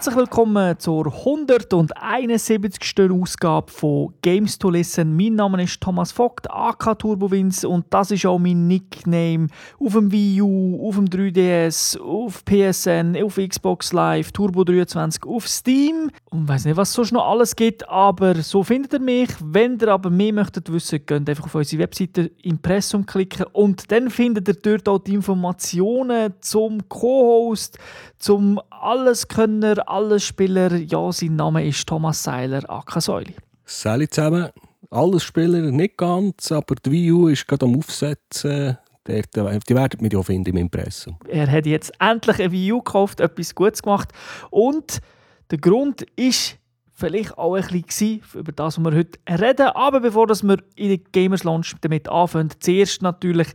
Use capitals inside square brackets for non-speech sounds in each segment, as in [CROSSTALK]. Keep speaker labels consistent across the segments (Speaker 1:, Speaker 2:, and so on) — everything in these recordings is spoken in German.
Speaker 1: Herzlich willkommen zur 171. Ausgabe von Games to Listen. Mein Name ist Thomas Vogt, AK Turbowins und das ist auch mein Nickname auf dem Wii U, auf dem 3DS, auf PSN, auf Xbox Live, Turbo 23, auf Steam und weiß nicht, was sonst noch alles gibt, aber so findet ihr mich. Wenn ihr aber mehr möchtet wissen, könnt einfach auf unsere Webseite Impressum klicken und dann findet ihr dort auch die Informationen zum Co-Host, zum Allesspieler. Ja, sein Name ist Thomas Seiler, AK Säuli.
Speaker 2: Salut zusammen. Allesspieler nicht ganz, aber die Wii U ist gerade am Aufsetzen. Die werden mich ja finden im Impressum.
Speaker 1: Er hat jetzt endlich eine Wii U gekauft, etwas Gutes gemacht. Und der Grund ist vielleicht auch ein bisschen über das, was wir heute reden. Aber bevor wir in der Gamers Launch damit anfangen, zuerst natürlich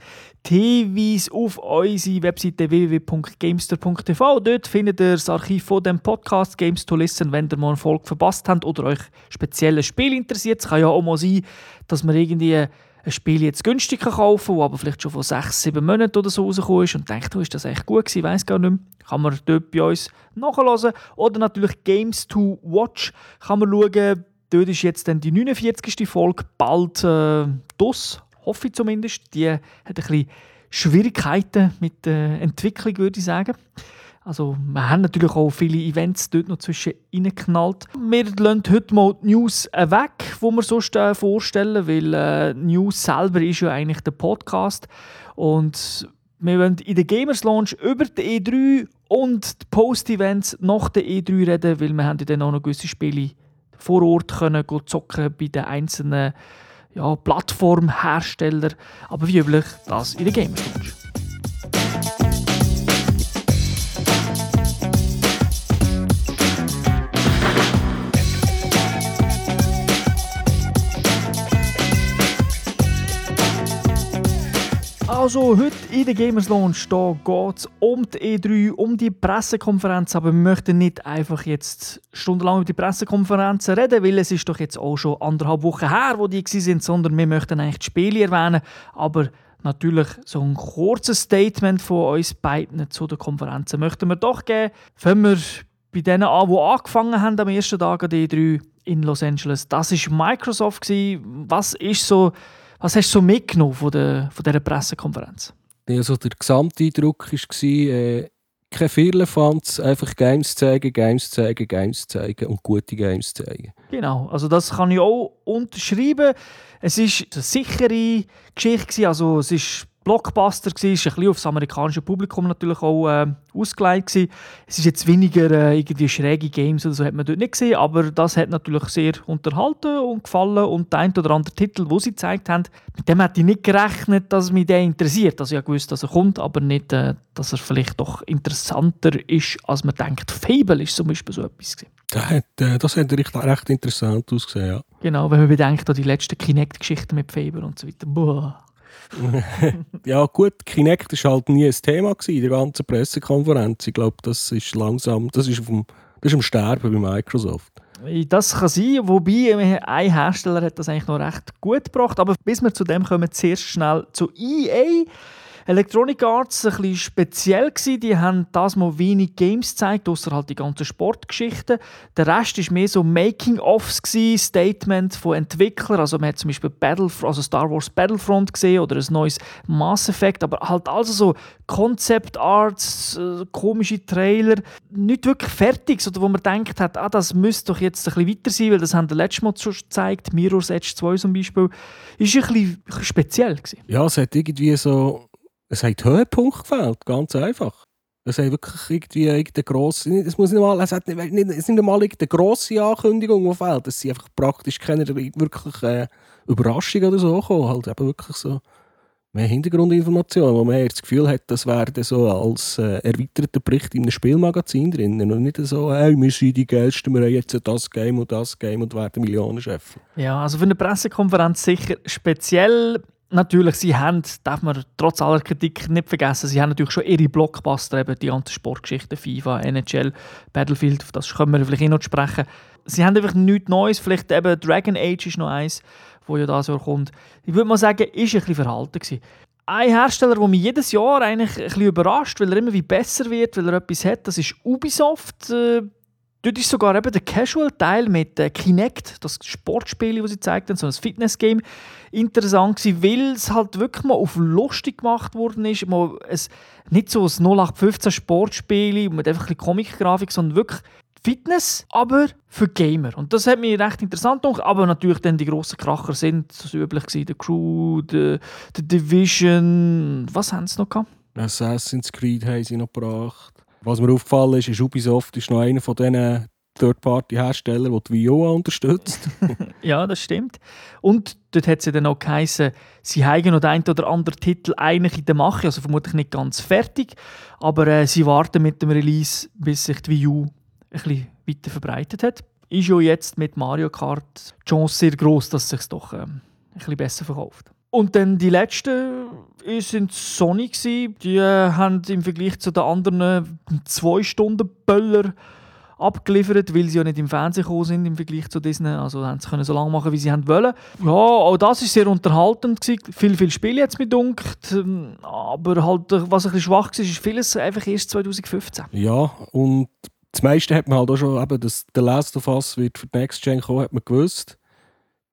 Speaker 1: die Hinweise auf unsere Webseite www.gamester.tv. Dort findet ihr das Archiv von dem Podcast Games to Listen, wenn ihr mal eine Folge verpasst habt oder euch spezielle Spiel interessiert. Es kann ja auch mal sein, dass man irgendwie ein Spiel jetzt günstig kaufen kann, das aber vielleicht schon vor sechs, sieben Monaten oder so rausgekommen ist und denkt, oh, ist das echt gut gewesen, weiß gar nicht mehr. Kann man dort bei uns nachhören. Oder natürlich Games to Watch kann man schauen. Dort ist jetzt dann die 49. Folge bald äh, DOS, hoffe ich zumindest. Die hat ein bisschen Schwierigkeiten mit der Entwicklung, würde ich sagen. Also wir haben natürlich auch viele Events dort noch zwischen reingeknallt. Wir lassen heute mal die News weg, die wir sonst äh, vorstellen, weil äh, News selber ist ja eigentlich der Podcast. Und wir wollen in der Gamers Launch über die E3 und die Post-Events nach der E3 reden, weil wir haben dann auch noch gewisse Spiele vor Ort können zocken bei den einzelnen ja, Plattformherstellern. Aber wie üblich, das in der Gamers Launch. Also heute in der Gamers Launch geht es um die E3, um die Pressekonferenz, aber wir möchten nicht einfach jetzt stundenlang über die Pressekonferenzen reden, weil es ist doch jetzt auch schon anderthalb Wochen her, wo die sind, sondern wir möchten eigentlich die Spiele erwähnen, aber natürlich so ein kurzes Statement von uns beiden zu den Konferenzen möchten wir doch geben. Fangen wir bei denen an, die angefangen haben am ersten Tag an der E3 in Los Angeles. Das war Microsoft. Was ist so was hast du so mitgenommen von, der, von dieser Pressekonferenz?
Speaker 2: Also der Gesamteindruck war, äh, kein Firlefanz, einfach Games zeigen, Games zeigen, Games zeigen und gute Games zeigen.
Speaker 1: Genau, also das kann ich auch unterschreiben. Es war eine sichere Geschichte, also es ist Blockbuster war, ein bisschen auf das amerikanische Publikum natürlich auch äh, ausgelegt gewesen. Es ist jetzt weniger äh, irgendwie schräge Games oder so hat man dort nicht gesehen, aber das hat natürlich sehr unterhalten und gefallen und der ein oder andere Titel, wo sie gezeigt haben, mit dem hätte ich nicht gerechnet, dass mich der interessiert. Also ich wusste, dass er kommt, aber nicht, äh, dass er vielleicht doch interessanter ist, als man denkt. Fable ist zum Beispiel so etwas gewesen.
Speaker 2: Das hat, äh, das hat recht, recht interessant ausgesehen, ja.
Speaker 1: Genau, wenn man bedenkt, die letzten Kinect-Geschichten mit Fable und so weiter. Boah. [LAUGHS]
Speaker 2: ja gut, Kinect war halt nie ein Thema in der ganzen Pressekonferenz. Ich glaube, das ist langsam, das ist, auf dem, das ist am Sterben bei Microsoft.
Speaker 1: Das kann sein, wobei ein Hersteller hat das eigentlich noch recht gut gebracht. Aber bis wir zu dem kommen, zuerst schnell zu EA. Electronic Arts war ein speziell. Die haben das mal wenig Games gezeigt, außer halt die ganzen Sportgeschichten. Der Rest war mehr so Making-ofs, Statement von Entwicklern. Also man hat zum Beispiel Battlefront, also Star Wars Battlefront gesehen oder ein neues Mass Effect, aber halt also so Concept Arts, äh, komische Trailer, nicht wirklich fertig, oder wo man denkt hat, ah, das müsste doch jetzt ein bisschen weiter sein, weil das haben wir letztes Mal schon gezeigt, Mirror's Edge 2 zum Beispiel, ist ein bisschen, speziell.
Speaker 2: Ja, es hat irgendwie so es hat Höhepunkt gefällt, ganz einfach. Es hat wirklich irgendwie irgendeine grosse, es muss nicht mal, es hat nicht, es sind nicht mal irgendeine grosse Ankündigung, die fehlt. Es sind einfach praktisch keine wirklich äh, Überraschungen oder so gekommen. Halt eben wirklich so mehr Hintergrundinformationen, wo man eher das Gefühl hat, das wäre so als äh, erweiterter Bericht in einem Spielmagazin drin. Und nicht so, hey, wir sind die Geilsten, wir haben jetzt das Game und das Game und werden Millionenchef.
Speaker 1: Ja, also für eine Pressekonferenz sicher speziell natürlich, sie haben, darf man trotz aller Kritik nicht vergessen, sie haben natürlich schon ihre Blockbuster, eben die ganzen Sportgeschichten, FIFA, NHL, Battlefield, auf das können wir vielleicht eh noch sprechen. Sie haben einfach nichts Neues, vielleicht eben Dragon Age ist noch eins, wo ja das Jahr kommt. Ich würde mal sagen, ist ein bisschen verhalten gewesen. Ein Hersteller, der mich jedes Jahr eigentlich ein bisschen überrascht, weil er immer wie besser wird, weil er etwas hat, das ist Ubisoft. Dort ist sogar eben der Casual-Teil mit äh, Kinect, das Sportspiel, das sie gezeigt haben, so ein Fitness-Game, interessant gewesen, weil es halt wirklich mal auf lustig gemacht worden ist. Mal ein, nicht so ein 0815 Sportspiel mit einfach ein Comic-Grafik, sondern wirklich Fitness, aber für Gamer. Und das hat mich recht interessant gemacht. Aber natürlich dann die grossen Kracher sind, so üblich gewesen, der Crew, der, der Division, was haben sie noch gehabt?
Speaker 2: Assassin's Creed haben sie noch gebracht. Was mir aufgefallen ist, ist Ubisoft ist noch einer von diesen Third-Party-Herstellern, der die Vioa unterstützt. [LAUGHS]
Speaker 1: ja, das stimmt. Und dort hat es dann auch geheißen, sie haben noch den einen oder anderen Titel eigentlich in der Mache, also vermutlich nicht ganz fertig, aber äh, sie warten mit dem Release, bis sich die Wii U ein bisschen weiter verbreitet hat. Ist ja jetzt mit Mario Kart die Chance sehr groß, dass es sich doch ähm, ein bisschen besser verkauft. Und dann die letzten sind Sony. Die äh, haben im Vergleich zu den anderen zwei Stunden Böller abgeliefert, weil sie ja nicht im Fernsehen gekommen sind im Vergleich zu Disney. Also haben sie können so lange machen, wie sie wollen. Ja, auch das war sehr unterhaltend. Gewesen. Viel, viel Spiele jetzt mit dunkt. Ähm, aber halt, was ein bisschen schwach war, ist vieles einfach erst 2015.
Speaker 2: Ja, und das meiste hat man halt auch schon, eben, dass The Last of Us wird für die Next Gen kommen, hat man gewusst.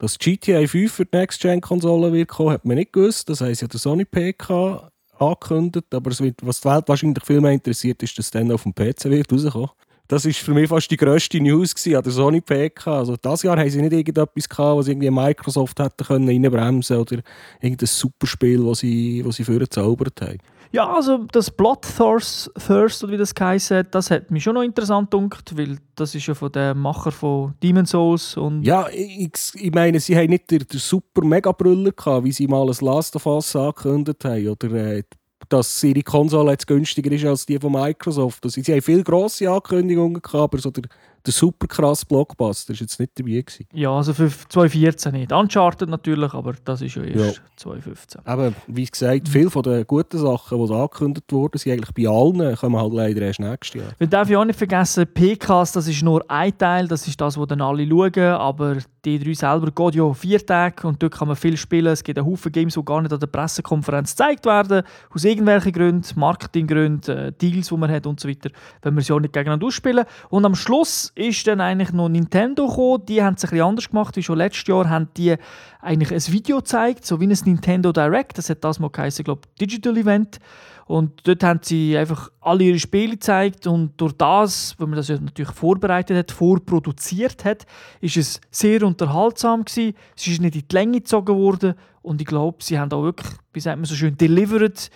Speaker 2: Dass GTA 5 für die Next-Gen-Konsole wird kommen, hat man nicht gewusst. Das heisst ja der Sony PK angekündigt. Aber wird, was die Welt wahrscheinlich viel mehr interessiert, ist, dass es dann auf dem PC wird rauskommen. Das war für mich fast die grösste News gewesen, an der Sony PK. Also das Jahr haben sie nicht irgendetwas gehabt, was irgendwie Microsoft hätte können reinbremsen oder irgendein Superspiel, das sie, was sie vorher zaubert haben.
Speaker 1: Ja, also das Bloodthirst, Thirst, wie das hat, das hat mich schon noch interessant gedacht, weil das ist ja von dem Macher von Demon's Souls und...
Speaker 2: Ja, ich, ich meine, sie haben nicht den, den super Mega-Brüller gehabt, wie sie mal ein Last of Us angekündigt haben, oder äh, dass ihre Konsole jetzt günstiger ist als die von Microsoft. Also, sie haben viele grosse Ankündigungen gehabt, aber so der der super krasse Blockbuster war jetzt nicht dabei. Gewesen.
Speaker 1: Ja, also für 2014 nicht. Uncharted natürlich, aber das ist ja erst ja. 2015.
Speaker 2: Aber wie gesagt, viele von den guten Sachen, die angekündigt wurden, sind eigentlich bei allen, kommen halt leider erst nächstes Jahr.
Speaker 1: Wir dürfen ja auch nicht vergessen, PKs, das ist nur ein Teil, das ist das, was dann alle schauen, aber die drei selber geht ja vier Tage und dort kann man viel spielen. Es gibt einen Haufen Games, die gar nicht an der Pressekonferenz gezeigt werden, aus irgendwelchen Gründen, Marketinggründen, äh, Deals, die man hat und so weiter, wenn wir sie auch nicht gegeneinander ausspielen. Und am Schluss ist dann eigentlich noch Nintendo gekommen. Die haben es ein bisschen anders gemacht, wie schon letztes Jahr haben die eigentlich ein Video gezeigt, so wie ein Nintendo Direct. Das hat das mal geheißen, glaube Digital Event. Und dort haben sie einfach alle ihre Spiele gezeigt und durch das, wenn man das natürlich vorbereitet hat, vorproduziert hat, ist es sehr unterhaltsam gewesen. Es ist nicht in die Länge gezogen worden und ich glaube, sie haben auch wirklich, wie sagt man so schön, delivered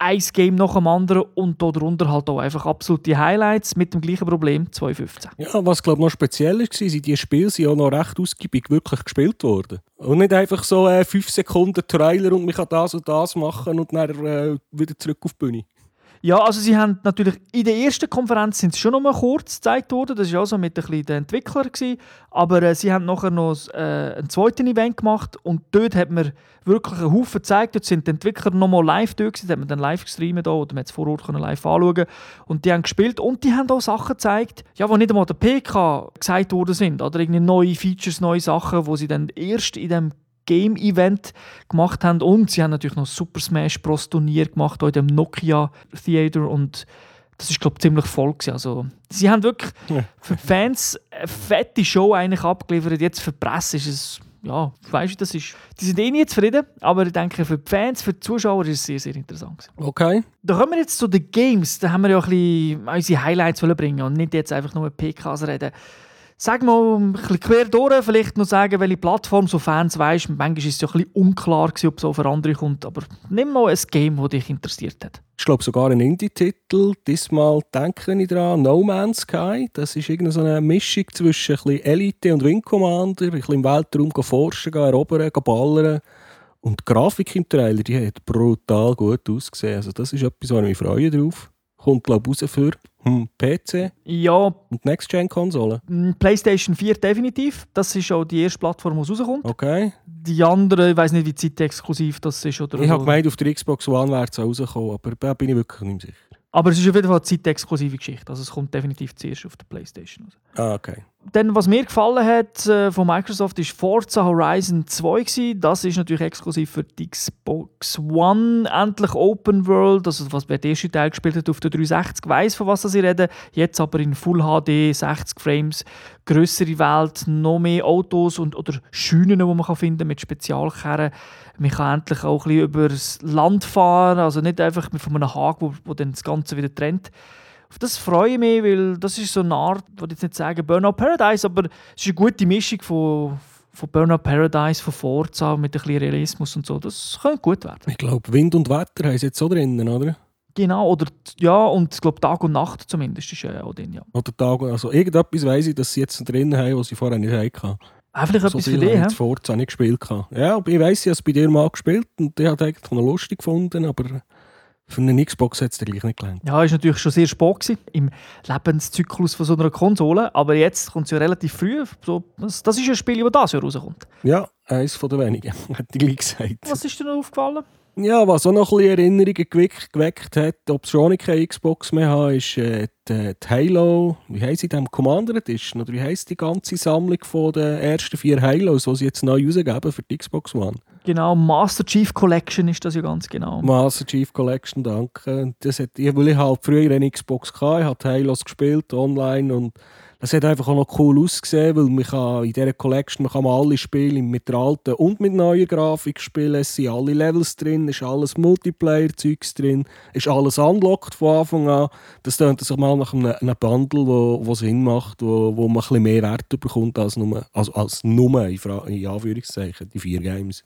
Speaker 1: ein Game nach dem anderen und darunter halt auch einfach absolute Highlights mit dem gleichen Problem 2015.
Speaker 2: Ja, was glaube ich noch speziell war, sind die Spiele sind auch noch recht ausgiebig wirklich gespielt worden. Und nicht einfach so 5 äh, Sekunden Trailer und man kann das und das machen und dann äh, wieder zurück auf die Bühne.
Speaker 1: Ja, also sie haben natürlich in der ersten Konferenz sind sie schon noch mal kurz gezeigt worden. Das war auch so mit ein bisschen den Entwicklern gewesen. Aber äh, sie haben nachher noch äh, ein zweites Event gemacht und dort hat man wirklich einen Haufen gezeigt. Dort sind die Entwickler noch mal live da gewesen. Da hat man dann live gestreamt da, oder man es vor Ort können live anschauen und die haben gespielt und die haben auch Sachen gezeigt, ja, die nicht einmal der PK gesagt worden sind oder irgendwie neue Features, neue Sachen, wo sie dann erst in dem Game-Event gemacht haben. Und sie haben natürlich noch Super Smash Bros. Turnier gemacht, auch in dem Nokia Theater. Und das ist, glaube ich, ziemlich voll. Gewesen. Also, sie haben wirklich für die Fans eine fette Show eigentlich abgeliefert. Jetzt für die Presse ist es ja, weißt du, das ist. Die sind eh nicht zufrieden, aber ich denke, für die Fans, für die Zuschauer ist es sehr, sehr interessant.
Speaker 2: Okay.
Speaker 1: Da kommen wir jetzt zu den Games. Da haben wir ja ein bisschen unsere Highlights bringen und nicht jetzt einfach nur PKs reden. Sag mal, ein bisschen quer durch, vielleicht noch sagen, welche Plattform so Fans weißt. Manchmal war es ja ein bisschen unklar, ob es auch für andere kommt. Aber nimm mal ein Game, das dich interessiert hat.
Speaker 2: Ich glaube sogar ein Indie-Titel. Diesmal denke ich daran, No Man's Sky. Das ist irgendeine eine Mischung zwischen ein bisschen Elite und Wing Commander. Ein bisschen im Weltraum forschen, erobern, ballern. Und die Grafik im Trailer, die hat brutal gut ausgesehen. Also das ist etwas, wo ich mich freue drauf. Kommt, glaube ich, raus für hm, PC?
Speaker 1: Ja.
Speaker 2: Und Next-Gen-Konsole?
Speaker 1: Hm, PlayStation 4 definitiv. Das ist auch die erste Plattform, die rauskommt.
Speaker 2: Okay.
Speaker 1: Die andere, ich weiß nicht, wie zeitexklusiv das ist. Oder
Speaker 2: ich so. habe gemeint, auf der Xbox One wäre es rausgekommen, aber da bin ich wirklich nicht sicher.
Speaker 1: Aber es ist auf jeden Fall eine zeitexklusive Geschichte. Also es kommt definitiv zuerst auf der PlayStation raus.
Speaker 2: Ah, okay.
Speaker 1: Dann, was mir gefallen hat äh, von Microsoft, ist Forza Horizon 2 gewesen. Das ist natürlich exklusiv für die Xbox One. Endlich Open World, also was wer den ersten Teil gespielt hat auf der 360, weiß von was ich rede. Jetzt aber in Full HD, 60 Frames, größere Welt, noch mehr Autos und oder Schünen, die man kann finden mit Spezialkerren. Man kann endlich auch ein bisschen über das Land fahren, also nicht einfach von einem Haken, wo, wo dann das Ganze wieder trennt. Auf das freue ich mich, weil das ist so eine Art, ich würde jetzt nicht sagen Burnout Paradise, aber es ist eine gute Mischung von, von Burnout Paradise, von Forza mit ein bisschen Realismus und so. Das könnte gut werden.
Speaker 2: Ich glaube, Wind und Wetter haben sie jetzt so drinnen, oder?
Speaker 1: Genau, oder ja, und ich glaube Tag und Nacht zumindest ist ja auch drin, ja.
Speaker 2: Oder Tag, also irgendetwas weiss ich, dass sie jetzt drinnen haben, was sie vorher nicht hatten.
Speaker 1: Ah, vielleicht
Speaker 2: So
Speaker 1: etwas für dich,
Speaker 2: habe ich Forza nicht gespielt. Ja, aber ich weiss, ich habe es bei dir mal gespielt und ich habe es noch lustig gefunden, aber für eine Xbox hat es dir gleich nicht gelangt.
Speaker 1: Ja, ist natürlich schon sehr spät gewesen, im Lebenszyklus von so einer Konsole, aber jetzt kommt es ja relativ früh. So, das, das ist ein Spiel, das dieses Jahr rauskommt.
Speaker 2: Ja, eines von den wenigen, [LAUGHS] hätte ich gleich gesagt.
Speaker 1: Was ist dir noch aufgefallen?
Speaker 2: Ja, was auch noch ein bisschen Erinnerungen geweckt, geweckt hat, ob es schon keine Xbox mehr haben, ist äh, die, die Halo, wie heisst sie dem Commander Edition, oder wie heisst die ganze Sammlung von den ersten vier Halos, die sie jetzt neu rausgeben für die Xbox One?
Speaker 1: Genau, Master Chief Collection ist das ja ganz genau.
Speaker 2: Master Chief Collection, danke. Das hat, ich, weil ich halt früher eine Xbox hatte, ich habe gespielt online und das hat einfach auch noch cool ausgesehen, weil man kann in dieser Collection man kann man alle Spiele mit der alten und mit neuer Grafik spielen. Es sind alle Levels drin, es ist alles Multiplayer-Zeugs drin, ist alles unlocked von Anfang an. Das tönt sich mal nach einem, einem Bundle, wo, wo Sinn macht, wo, wo man ein bisschen mehr Wert bekommt als nur, also als nur in, in Anführungszeichen, die vier Games.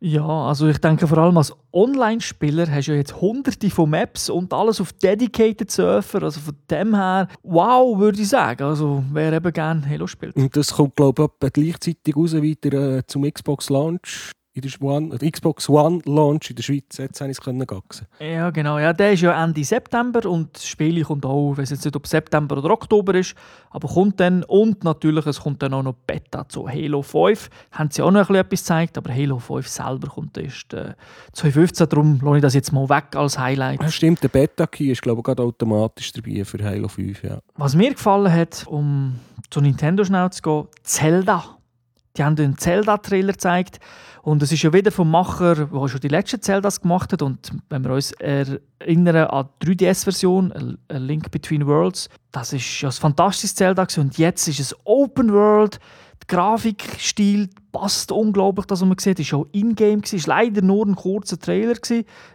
Speaker 1: Ja, also ich denke vor allem als Online-Spieler hast du ja jetzt hunderte von Maps und alles auf Dedicated Surfer, also von dem her, wow, würde ich sagen. Also wer eben gerne Halo spielt.
Speaker 2: Und das kommt, glaube ich, gleichzeitig raus wieder äh, zum Xbox Launch. In der One, der Xbox One Launch in der Schweiz. Jetzt habe ich es können gaxen.
Speaker 1: Ja, genau. Ja, der ist ja Ende September und das Spiel kommt auch, ich weiß jetzt nicht, ob September oder Oktober ist, aber kommt dann. Und natürlich, es kommt dann auch noch Beta zu Halo 5. Haben sie auch noch ein bisschen etwas gezeigt, aber Halo 5 selber kommt erst äh, 2015. Darum lohne ich das jetzt mal weg als Highlight.
Speaker 2: Ja, stimmt, der Beta-Key ist, glaube ich, gerade automatisch dabei für Halo 5. Ja.
Speaker 1: Was mir gefallen hat, um zu Nintendo schnell zu gehen, Zelda. Die haben einen Zelda-Trailer gezeigt. Und es ist ja wieder vom Macher, der schon die letzten Zeldas gemacht hat. Und wenn wir uns erinnern an die 3DS-Version, A Link Between Worlds, das ist ja ein fantastisches Zelda. Und jetzt ist es Open World. Der Grafikstil passt unglaublich, das, was man sieht. Ist auch in-game. Es war leider nur ein kurzer Trailer.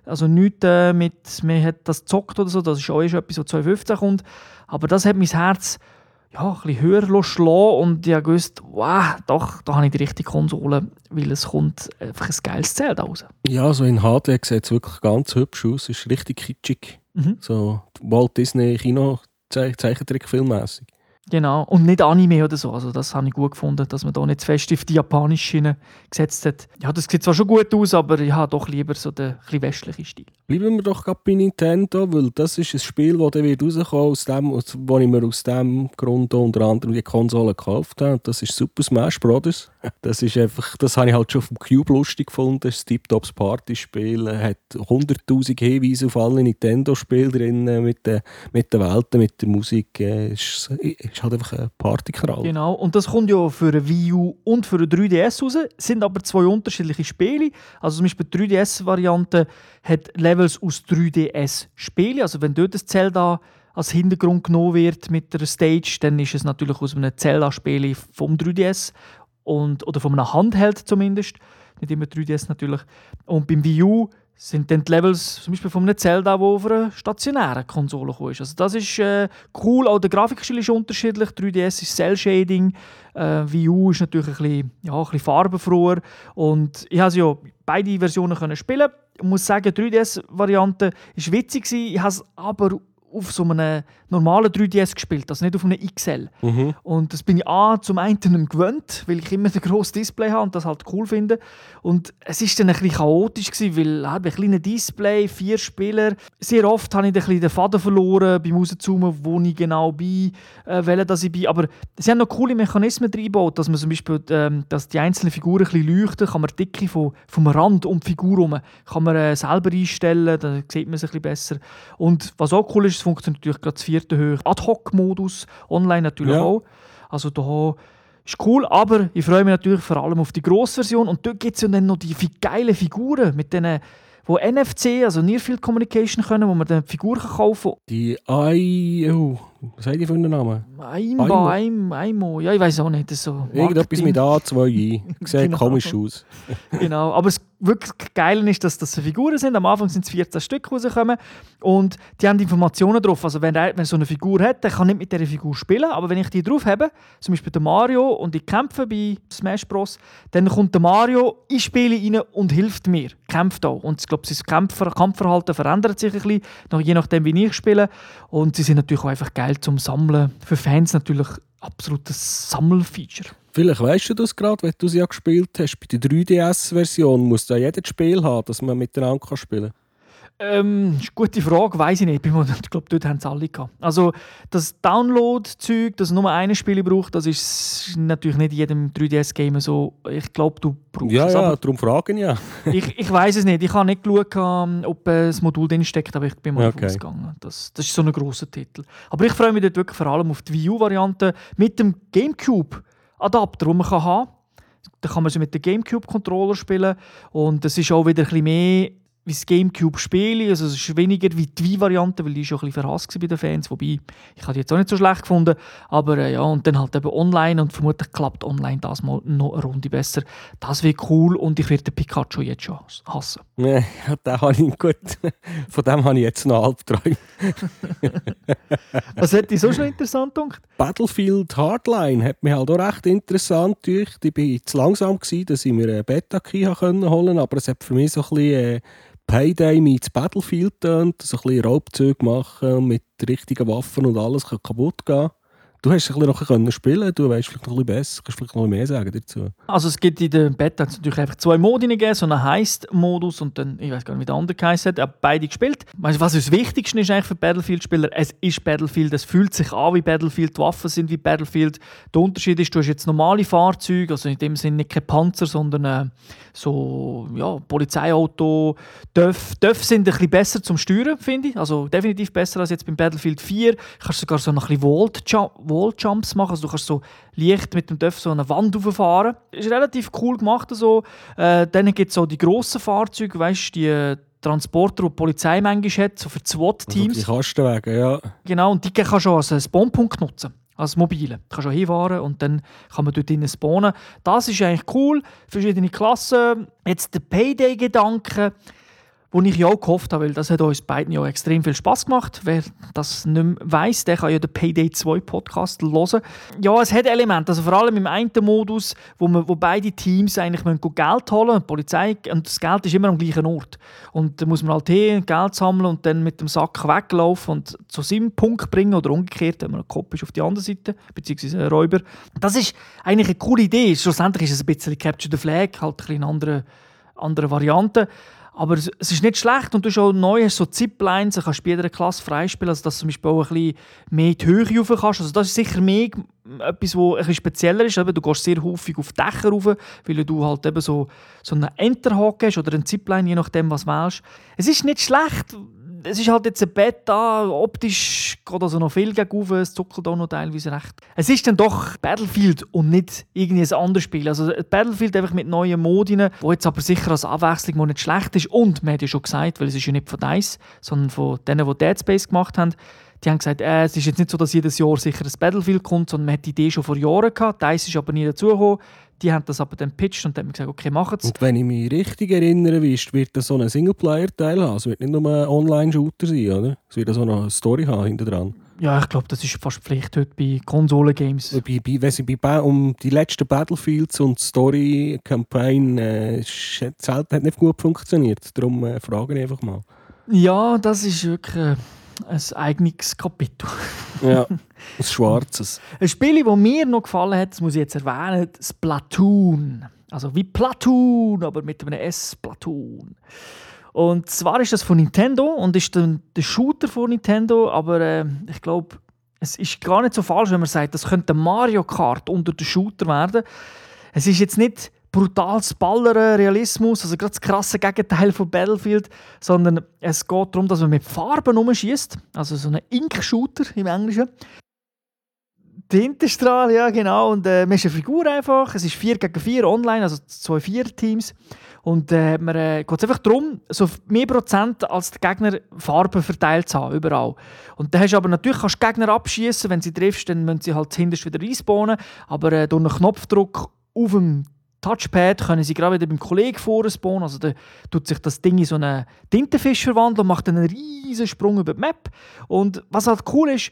Speaker 1: Also nichts äh, mit, man hat das gezockt oder so. Das ist auch erst etwas, was 2015 kommt. Aber das hat mein Herz ja, ein bisschen höher schlagen und ich wusste, wow, doch, da habe ich die richtige Konsole, weil es kommt einfach ein geiles Zelda raus.
Speaker 2: ja, so in HD sieht es wirklich ganz hübsch aus. Es ist richtig kitschig.
Speaker 1: Mhm.
Speaker 2: So Walt Disney Kino Zeichentrickfilmmäßig.
Speaker 1: Genau, und nicht Anime oder so, also das habe ich gut gefunden, dass man da nicht zu fest auf die japanische Schiene gesetzt hat. Ja, das sieht zwar schon gut aus, aber ich habe doch lieber so den westlichen Stil.
Speaker 2: Bleiben wir doch gerade bei Nintendo, weil das ist ein Spiel, das dann wird rauskommen, aus dem, aus- wo ich mir aus dem Grund unter anderem die Konsole gekauft habe. Das ist Super Smash Bros. Das ist einfach, das habe ich halt schon vom Cube lustig gefunden. Das ist Tiptops Partyspiel. Hat 100'000 Hinweise auf alle Nintendo-Spiele drin, mit den, mit den Welten, mit der Musik. Ist, ist halt einfach ein Partyknall.
Speaker 1: Genau, und das kommt ja für eine Wii U und für eine 3DS raus, sind aber zwei unterschiedliche Spiele. Also zum Beispiel die 3DS-Variante hat Levels aus 3DS-Spielen, also wenn dort das Zelda als Hintergrund genommen wird mit der Stage, dann ist es natürlich aus einem Zelda-Spiel vom 3DS und, oder von einem Handheld zumindest, nicht immer 3DS natürlich. Und beim Wii U sind dann die Levels zum Beispiel von einem Zelda, wo auf einer stationären Konsole gekommen. Also das ist äh, cool, auch der Grafikstil ist unterschiedlich. 3DS ist Cell-Shading, äh, Wii U ist natürlich ein bisschen, ja, ein bisschen farbenfroher. Und ich habe ja beide Versionen können spielen. Ich muss sagen, die 3DS-Variante war witzig, ich habe es aber auf so einem normalen 3DS gespielt, also nicht auf einem XL.
Speaker 2: Mhm.
Speaker 1: Und das bin ich A, zum einen gewöhnt, weil ich immer ein grosses Display habe und das halt cool finde. Und es war dann ein bisschen chaotisch, gewesen, weil ich ein kleines Display, vier Spieler. Sehr oft habe ich dann ein bisschen den Faden verloren beim Rauszoomen, wo ich genau bin, äh, welcher dass ich bin. Aber sie haben noch coole Mechanismen reingebaut, dass man zum Beispiel, ähm, dass die einzelnen Figuren ein bisschen leuchten, kann man die Dicke vom, vom Rand um die Figur herum, kann man äh, selber einstellen, dann sieht man es ein bisschen besser. Und was auch cool ist, funktioniert natürlich gerade das vierte Höhe. Ad-Hoc-Modus, online natürlich
Speaker 2: Ja.
Speaker 1: auch. Also da ist cool, aber ich freue mich natürlich vor allem auf die Grossversion und dort gibt es ja dann noch die geile Figuren mit denen wo NFC, also Near Field Communication können, wo man dann Figuren kaufen kann.
Speaker 2: Die I... Oh, was haben die für einen Namen?
Speaker 1: Aimo. Aimo. Ja, ich weiß auch nicht. Das so
Speaker 2: Irgendetwas mit A, 2 I. [LAUGHS] Sieht genau. komisch aus.
Speaker 1: genau, aber das wirklich Geile ist, dass das Figuren sind. Am Anfang sind es 14 Stück rausgekommen und die haben Informationen drauf. Also wenn er wenn so eine Figur hat, dann kann nicht mit dieser Figur spielen, aber wenn ich die drauf habe, zum Beispiel der Mario und ich kämpfe bei Smash Bros., dann kommt der Mario in Spiele rein und hilft mir, kämpft auch. Und ich glaube, sein Kampf Kampfverhalten verändert sich ein bisschen, je nachdem, wie ich spiele. Und sie sind natürlich auch einfach geil zum Sammeln. Für Fans natürlich absolutes Sammelfeature.
Speaker 2: Vielleicht weißt du das gerade, wenn du sie ja gespielt hast. Bei der 3DS-Version muss da jedes Spiel haben, dass man miteinander spielen kann.
Speaker 1: Ähm, ist eine gute Frage, weiß ich nicht. Ich [LAUGHS] glaube, dort haben es alle gehabt. Also, das Download-Zeug, das nur ein Spiel braucht, das ist natürlich nicht in jedem 3DS-Game so. Ich glaube, du brauchst
Speaker 2: ja, es. Ja, darum fragen ja. [LAUGHS]
Speaker 1: ich ich weiß es nicht. Ich habe nicht geschaut, ähm, ob das Modul drin steckt, aber ich bin mal okay. ausgegangen. Das, das ist so ein grosser Titel. Aber ich freue mich dort wirklich vor allem auf die Wii U-Variante mit dem Gamecube-Adapter, den man haben kann. Da kann man so mit dem Gamecube-Controller spielen und es ist auch wieder ein bisschen mehr wie das Gamecube spiele. Also es ist weniger wie die Wii-Variante, weil die schon ein bisschen verhasst bei den Fans. Wobei, ich habe die jetzt auch nicht so schlecht gefunden. Aber äh, ja, und dann halt eben online und vermutlich klappt online das mal noch eine Runde besser. Das wäre cool und ich werde den Pikachu jetzt schon hassen. [LAUGHS]
Speaker 2: Ja, den habe ich gut. Von dem habe ich jetzt noch Albträume.
Speaker 1: Was hat dich so schon interessant gedacht?
Speaker 2: Battlefield Hardline hat mich halt auch recht interessant gedacht. Ich war zu langsam, gewesen, dass ich mir eine Beta-Key holen konnte, aber es hat für mich so ein bisschen... Äh, Payday meets Battlefield tönt, so ein bisschen Raubzüge machen mit richtigen Waffen und alles kann kaputt gehen. Du hast ein bisschen noch spielen du weißt vielleicht noch ein bisschen besser, kannst vielleicht noch mehr sagen dazu.
Speaker 1: Also es gibt in der Beta natürlich einfach zwei Modi gegeben, so einen Heist-Modus und dann, ich weiß gar nicht, wie der andere geheißen hat, aber beide gespielt. Was das Wichtigste ist eigentlich für Battlefield-Spieler, es ist Battlefield, es fühlt sich an wie Battlefield, die Waffen sind wie Battlefield. Der Unterschied ist, du hast jetzt normale Fahrzeuge, also in dem Sinne nicht kein Panzer, sondern äh, so ja, Polizeiauto. Döf, Döf sind ein bisschen besser zum Steuern, finde ich, also definitiv besser als jetzt beim Battlefield 4. Du kannst sogar so ein bisschen Volt-Jump Walljumps machen. Also du kannst so leicht mit dem Dörf so eine Wand hochfahren. Ist relativ cool gemacht. Also. Äh, dann gibt es so die grossen Fahrzeuge, weißt die äh, Transporter, die die Polizei manchmal hat, so für SWAT-Teams.
Speaker 2: Also die Kastenwagen, ja.
Speaker 1: Genau, und die kannst du als Spawnpunkt nutzen. Als mobile. Du kannst auch hinfahren und dann kann man dort drinnen spawnen. Das ist eigentlich cool. Verschiedene Klassen. Jetzt der Payday-Gedanke wo ich ja auch gehofft habe, weil das hat uns beiden ja extrem viel Spaß gemacht. Wer das nicht weiss, der kann ja den Payday 2 Podcast hören. Ja, es hat Elemente, also vor allem im einen Modus, wo, man, wo beide Teams eigentlich müssen Geld holen die Polizei, und das Geld ist immer am gleichen Ort. Und da muss man halt hin, Geld sammeln und dann mit dem Sack weglaufen und zu seinem Punkt bringen oder umgekehrt, wenn man ein Kopf ist auf die andere Seite, beziehungsweise ein Räuber. Das ist eigentlich eine coole Idee. Schlussendlich ist es ein bisschen Capture the Flag, halt ein bisschen andere, andere Variante. Aber es, ist nicht schlecht und du hast auch neu hast so Ziplines, kannst du bei jeder Klasse freispielen, also dass du zum Beispiel auch ein bisschen mehr die Höhe rauf kannst. Also das ist sicher mehr etwas, was bisschen spezieller ist. Du gehst sehr häufig auf Dächer rauf, weil du halt eben so, so einen Enterhaken hast oder einen Zipline, je nachdem, was du wählst. Es ist nicht schlecht, es ist halt jetzt ein Beta, optisch geht also noch viel gegenüber, es zuckelt auch noch teilweise recht. Es ist dann doch Battlefield und nicht irgendwie ein anderes Spiel. Also Battlefield einfach mit neuen Modinen, wo jetzt aber sicher als Abwechslung nicht schlecht ist. Und, man hat ja schon gesagt, weil es ist ja nicht von DICE, sondern von denen, die Dead Space gemacht haben, die haben gesagt, äh, es ist jetzt nicht so, dass jedes Jahr sicher ein Battlefield kommt, sondern man hat die Idee schon vor Jahren gehabt. DICE ist aber nie dazugekommen. Die haben das aber dann pitcht und dann haben gesagt, okay, machen es.
Speaker 2: Und wenn ich mich richtig erinnere, wird das so einen Singleplayer-Teil haben. Es wird nicht nur ein Online-Shooter sein, oder? Es wird so eine Story haben hinter dran.
Speaker 1: Ja, ich glaube, das ist fast Pflicht heute bei Konsolengames.
Speaker 2: Bei, bei, wenn sie bei, um die letzten Battlefields und Story-Campaign äh, hat nicht gut funktioniert. Darum äh, frage ich einfach mal.
Speaker 1: Ja, das ist wirklich äh, ein eigenes Kapitel.
Speaker 2: ja. [LAUGHS] Ein schwarzes.
Speaker 1: Ein Spiel, das mir noch gefallen hat, das muss ich jetzt erwähnen, Splatoon. Also wie Platoon, aber mit einem S, Platoon. Und zwar ist das von Nintendo und ist der, der Shooter von Nintendo, aber äh, ich glaube, es ist gar nicht so falsch, wenn man sagt, das könnte Mario Kart unter den Shooter werden. Es ist jetzt nicht brutales Ballern, Realismus, also gerade das krasse Gegenteil von Battlefield, sondern es geht darum, dass man mit Farben umschießt, also so ein Ink-Shooter im Englischen Tintenstrahl, ja genau. Und äh, man ist eine Figur einfach. Es ist 4 gegen 4 online, also zwei Vier-Teams. Und äh, man äh, geht einfach darum, so mehr Prozent als die Gegner Farben verteilt zu haben, überall. Und dann hast du aber natürlich kannst Gegner abschießen, wenn sie triffst, dann müssen sie halt hinterst wieder respawnen. Aber äh, durch einen Knopfdruck auf dem Touchpad können sie gerade wieder beim Kollegen vorspawnen. Also da tut sich das Ding in so einen Tintenfisch verwandeln und macht einen riesen Sprung über die Map. Und was halt cool ist,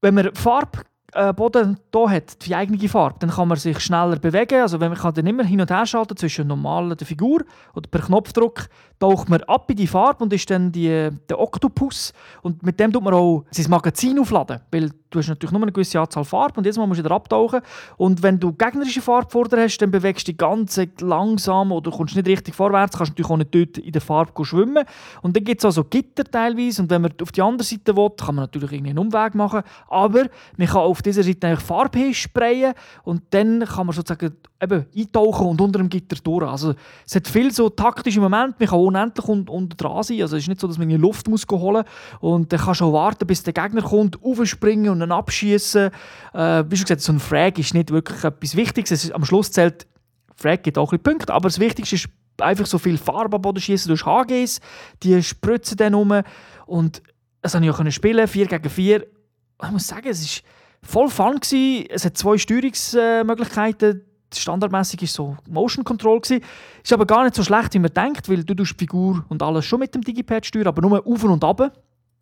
Speaker 1: wenn man Farbe äh, hier hat, die eigene Farbe, dann kann man sich schneller bewegen. Also wenn man kann dann immer hin und her schalten zwischen normaler Figur oder per Knopfdruck taucht man ab in die Farbe und ist dann die, der Oktopus. Und mit dem tut man auch sein Magazin aufladen, weil du hast natürlich nur eine gewisse Anzahl Farben und jedes Mal musst du wieder abtauchen. Und wenn du gegnerische Farbe vor dir hast, dann bewegst du dich ganz langsam oder kommst nicht richtig vorwärts, kannst natürlich auch nicht dort in der Farbe schwimmen. Und dann gibt es also Gitter teilweise und wenn man auf die andere Seite will, kann man natürlich einen Umweg machen, aber man kann auf dieser Seite eigentlich Farbe sprayen und dann kann man sozusagen eben eintauchen und unter dem Gitter durch. Also es hat viel so taktische Momente, man kann unendlich unter, unter dran sein, also es ist nicht so, dass man in die Luft muss holen. Muss und dann kannst du auch warten, bis der Gegner kommt, aufspringen und dann abschießen. Äh, wie schon gesagt, so ein Frag ist nicht wirklich etwas Wichtiges, ist, am Schluss zählt, Frag gibt auch ein bisschen Punkte, aber das Wichtigste ist einfach so viel Farbe am Boden schießen. Durch HGs, die spritzen dann um und das habe ich auch spielen, 4 gegen 4. Ich muss sagen, es ist voll fun gewesen. Es hat zwei Steuerungsmöglichkeiten standardmäßig ist so Motion Control gewesen. Ist aber gar nicht so schlecht, wie man denkt, weil du die Figur und alles schon mit dem Digipad steuern, aber nur auf und ab.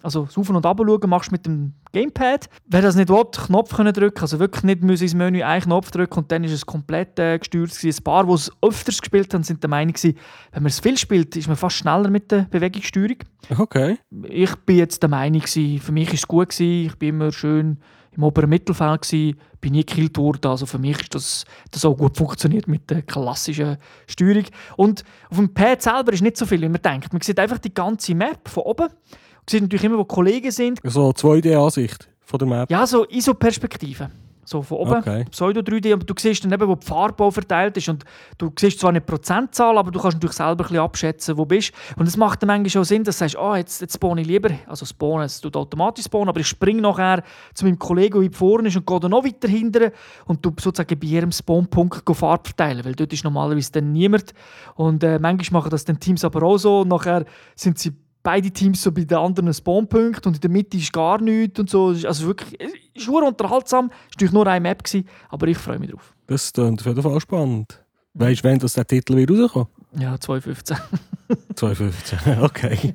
Speaker 1: Also das Auf und Ab schauen machst du mit dem Gamepad. Wer das nicht will, Knopf können drücken, also wirklich nicht müssen ins Menü einen Knopf drücken und dann ist es komplett äh, gesteuert. Ein paar, die es öfters gespielt haben, sind der Meinung gewesen, wenn man es viel spielt, ist man fast schneller mit der Bewegungssteuerung.
Speaker 2: Okay.
Speaker 1: Ich bin jetzt der Meinung gewesen, für mich ist es gut gewesen, ich bin immer schön im oberen Mittelfeld gewesen, bin nie gekillt worden. Also für mich ist das, das auch gut funktioniert mit der klassischen Steuerung. Und auf dem Pad selber ist nicht so viel, wie man denkt. Man sieht einfach die ganze Map von oben. Man sieht natürlich immer, wo Kollegen sind.
Speaker 2: So 2D-Ansicht von der Map?
Speaker 1: Ja, so ISO-Perspektive. So von oben,
Speaker 2: okay.
Speaker 1: Pseudo 3D. Und du siehst dann eben, wo die Farbe verteilt ist. Und du siehst zwar nicht die Prozentzahl, aber du kannst natürlich selber ein bisschen abschätzen, wo du bist. Und es macht dann manchmal auch Sinn, dass du sagst, oh, jetzt, jetzt spawne ich lieber. Also spawnen, es tut automatisch spawnen, aber ich springe nachher zu meinem Kollegen, der vorne ist und gehe dann noch weiter hinten und du sozusagen bei jedem Spawnpunkt Farbe verteilen, weil dort ist normalerweise dann niemand. Und äh, manchmal machen das dann Teams aber auch so. Und nachher sind sie beide Teams so bei den anderen Spawnpunkten und in der Mitte ist gar nichts und so. Also wirklich, es ist nur unterhaltsam. Es war nur eine Map, gewesen, aber ich freue mich drauf.
Speaker 2: Das klingt auf jeden Fall spannend. Weißt du, wann das der Titel wird rauskommen?
Speaker 1: Ja, 2015.
Speaker 2: 2015, [LAUGHS] okay.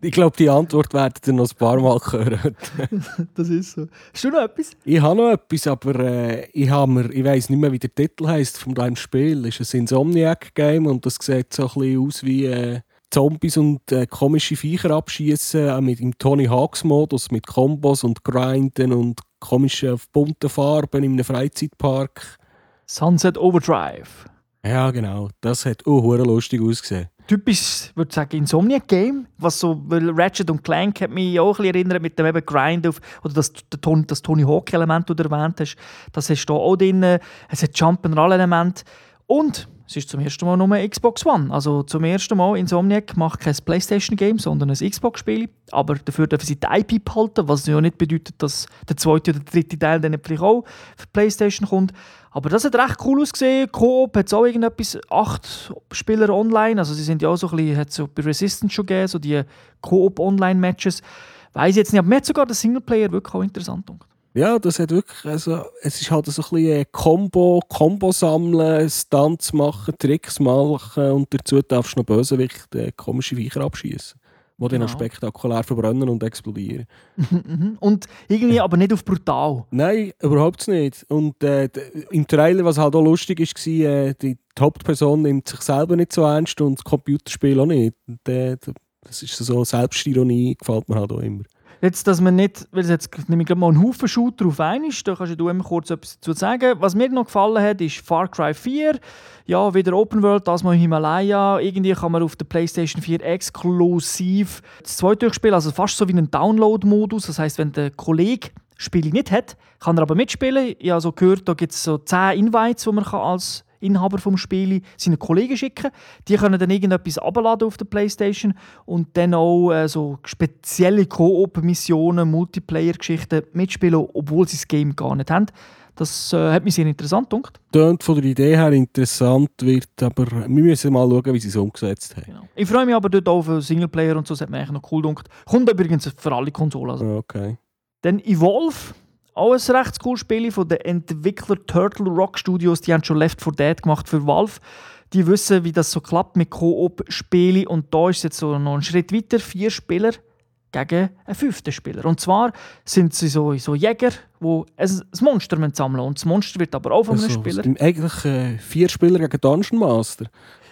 Speaker 2: ich glaube, die Antwort werdet ihr noch ein paar Mal hören. [LAUGHS]
Speaker 1: das ist so. Hast du noch etwas?
Speaker 2: Ich habe noch etwas, aber äh, ich, mir, ich weiss nicht mehr, wie der Titel heisst von deinem Spiel. Es ist ein Insomniac-Game und das sieht so ein bisschen aus wie... Äh, Zombies und äh, komische Viecher abschießen, auch mit dem Tony Hawks Modus mit Kombos und Grinden und komischen bunten Farben in einem Freizeitpark.
Speaker 1: Sunset Overdrive.
Speaker 2: Ja, genau. Das hat auch uh, lustig ausgesehen.
Speaker 1: Typisch, würde ich sagen, Insomniac Game, was so, weil Ratchet und Clank hat mich auch ein bisschen erinnert mit dem eben Grind auf, oder das, das Tony Hawk Element, das du erwähnt hast, das hast du auch drin. Es hat Jump'n'Roll Element und es ist zum ersten Mal nur Xbox One. Also zum ersten Mal Insomniac macht kein Playstation-Game, sondern ein Xbox-Spiel. Aber dafür dürfen sie die IP behalten, was ja nicht bedeutet, dass der zweite oder der dritte Teil dann vielleicht auch für Playstation kommt. Aber das hat recht cool ausgesehen. Coop hat auch irgendetwas, acht Spieler online. Also sie sind ja auch so ein bisschen, hat so bei Resistance schon gegeben, so die Coop-Online-Matches. Weiß jetzt nicht, aber mir hat sogar der Singleplayer wirklich auch interessant gemacht.
Speaker 2: Ja, das hat wirklich, also, es ist halt so ein bisschen Combo, Combo sammeln, Stunts machen, Tricks machen und dazu darfst du noch Bösewicht äh, komische Viecher abschießen, die genau. dann auch spektakulär verbrennen und explodieren.
Speaker 1: und irgendwie aber nicht auf brutal.
Speaker 2: Nein, überhaupt nicht. Und äh, im Trailer, was halt auch lustig ist, war, äh, die, die Hauptperson nimmt sich selber nicht so ernst und das Computerspiel auch nicht. Und, äh, das ist so Selbstironie, gefällt mir halt auch immer.
Speaker 1: Jetzt, dass man nicht, weil es jetzt nehme ich mal einen Haufen Shooter auf einmal ist, da kannst du immer kurz etwas dazu sagen. Was mir noch gefallen hat, ist Far Cry 4. Ja, wieder Open World, das mal im Himalaya. Irgendwie kann man auf der PlayStation 4 exklusiv das zweite durchspielen, also fast so wie ein Download-Modus. Das heißt, wenn der Kollege Spiel nicht hat, kann er aber mitspielen. Ich habe so gehört, da gibt es so 10 Invites, die man als Inhaber vom Spiel, seinen Kollegen schicken. Die können dann irgendetwas abladen auf der Playstation und dann auch äh, so spezielle Koop-Missionen, Multiplayer-Geschichten mitspielen, obwohl sie das Game gar nicht haben. Das äh, hat mich sehr interessant gedacht.
Speaker 2: Tönt von der Idee her interessant, wird aber wir müssen mal schauen, wie sie es umgesetzt haben.
Speaker 1: Genau. Ich freue mich aber dort auch auf Singleplayer und so, das hat mir eigentlich noch cool gedacht. Kommt übrigens für alle Konsolen. Also.
Speaker 2: Okay.
Speaker 1: Dann Evolve, auch ein recht cooles Spiel von den Entwicklern Turtle Rock Studios. Die haben schon Left 4 Dead gemacht für Valve. Die wissen, wie das so klappt mit Koop-Spielen. Und da ist es jetzt so noch ein Schritt weiter. Vier Spieler gegen einen fünften Spieler. Und zwar sind sie so, so Jäger, die ein Monster sammeln müssen. Und das Monster wird aber auch von einem
Speaker 2: Also,
Speaker 1: Spieler.
Speaker 2: Eigentlich äh, vier Spieler gegen Dungeon Master.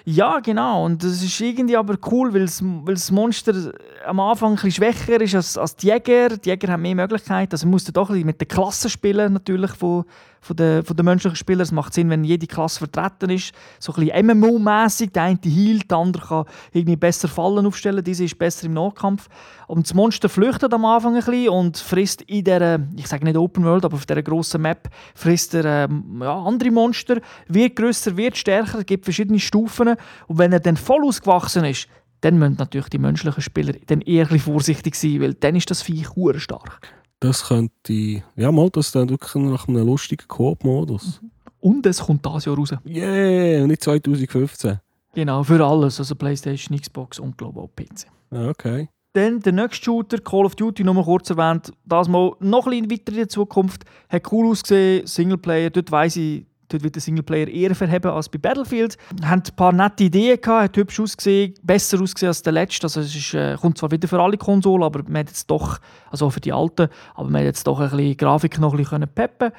Speaker 1: Ja, genau. Und das ist irgendwie aber cool, weil das, Monster am Anfang ein bisschen schwächer ist als, als die Jäger. Die Jäger haben mehr Möglichkeiten. Also man muss doch mit den Klassen spielen, natürlich, von, von, den, von den menschlichen Spielern. Es macht Sinn, wenn jede Klasse vertreten ist. So ein bisschen MMO-mässig. Der eine hielt, der andere kann irgendwie besser Fallen aufstellen. Diese ist besser im Nahkampf. Und das Monster flüchtet am Anfang ein bisschen und frisst in dieser, ich sage nicht Open World, aber auf dieser grossen Map frisst er ähm, ja, andere Monster. Wird grösser, wird stärker, gibt verschiedene Stufen. Und wenn er dann voll ausgewachsen ist, dann müssen natürlich die menschlichen Spieler dann eher vorsichtig sein, weil dann ist das Viech stark.
Speaker 2: Das könnte. Ja, mal, das dann wirklich nach einem lustigen Coop-Modus.
Speaker 1: Und es kommt das Jahr raus.
Speaker 2: Yeah, und nicht 2015.
Speaker 1: Genau, für alles. Also Playstation, Xbox und glaube auch PC.
Speaker 2: Okay.
Speaker 1: Dann der nächste Shooter, Call of Duty, nur mal kurz erwähnt. Das mal noch ein bisschen weiter in die Zukunft. Hat cool ausgesehen, Singleplayer. Dort weiss ich, dort wird der Singleplayer eher verheben als bei Battlefield. Haben ein paar nette Ideen gehabt, hat hübsch ausgesehen, besser ausgesehen als der letzte. Also es ist, äh, kommt zwar wieder für alle Konsolen, aber man hat jetzt doch, also auch für die alten, aber man hat jetzt doch ein bisschen Grafik noch ein bisschen peppen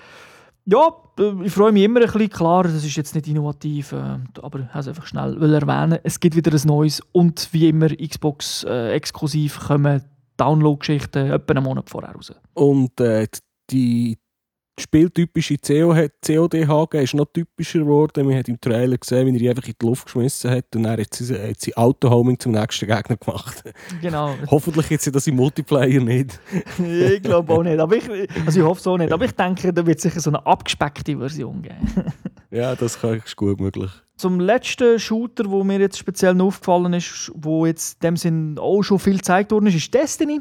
Speaker 1: ja, äh, ich freue mich immer ein bisschen. Klar, das ist jetzt nicht innovativ, äh, aber ich es einfach schnell will erwähnen. Es gibt wieder ein neues und wie immer Xbox äh, exklusiv kommen Download-Geschichten etwa einen Monat vorher raus.
Speaker 2: Und äh, die spieltypische COD COD-Hage ist noch typischer geworden. Man hat im Trailer gesehen, wie er einfach in die Luft geschmissen hat und dann hat sie, hat sie Auto-Homing zum nächsten Gegner gemacht.
Speaker 1: Genau. [LAUGHS]
Speaker 2: Hoffentlich jetzt das im Multiplayer nicht. [LAUGHS]
Speaker 1: ich glaube auch nicht. Aber ich, also ich hoffe es auch nicht. Aber ich denke, da wird sicher so eine abgespeckte Version geben. [LAUGHS]
Speaker 2: Ja, das ist gut möglich.
Speaker 1: Zum letzten Shooter, wo mir jetzt speziell aufgefallen ist, wo jetzt in dem Sinn auch schon viel gezeigt worden ist, ist Destiny.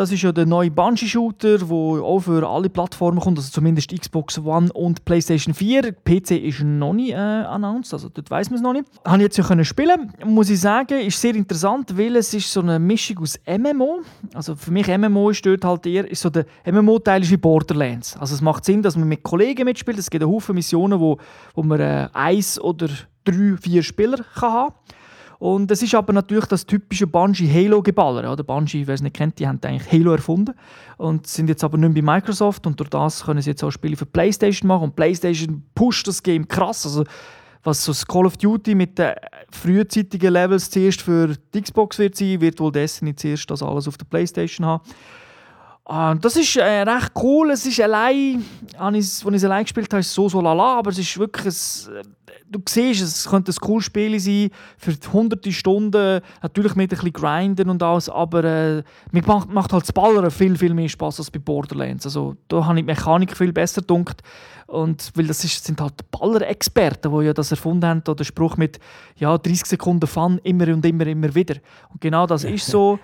Speaker 1: Das ist ja der neue Bungie-Shooter, der auch für alle Plattformen kommt, also zumindest Xbox One und PlayStation 4. PC ist noch nicht äh, announced, also dort weiß man es noch nicht. Habe ich jetzt ja können spielen, muss ich sagen, ist sehr interessant, weil es ist so eine Mischung aus MMO. Also für mich MMO ist dort halt eher, ist so der MMO-Teil wie Borderlands. Also es macht Sinn, dass man mit Kollegen mitspielt. Es gibt einen Haufen Missionen, wo, wo man äh, eins oder drei, vier Spieler kann haben und es ist aber natürlich das typische Bungie-Halo-Geballer. Oder Bungie, wer es nicht kennt, die haben eigentlich Halo erfunden und sind jetzt aber nicht mehr bei Microsoft und durch das können sie jetzt auch Spiele für PlayStation machen und PlayStation pusht das Game krass. Also was so das Call of Duty mit den frühzeitigen Levels zuerst für die Xbox wird sein, wird wohl Destiny zuerst das alles auf der PlayStation haben. Ah, das ist äh, recht cool. Es ist allein, als ich es allein gespielt habe, ist so so lala, aber es ist wirklich ein, du siehst, es könnte ein cooles Spiel sein für hunderte Stunden, natürlich mit ein bisschen Grinden und alles, aber äh, mir macht, macht halt das Ballern viel, viel mehr Spaß als bei Borderlands. Also da habe ich die Mechanik viel besser gedunkt und weil das ist, sind halt Baller-Experten, die ja das erfunden haben, oder der Spruch mit ja, 30 Sekunden Fun, immer und immer, immer wieder. Und genau das ist so.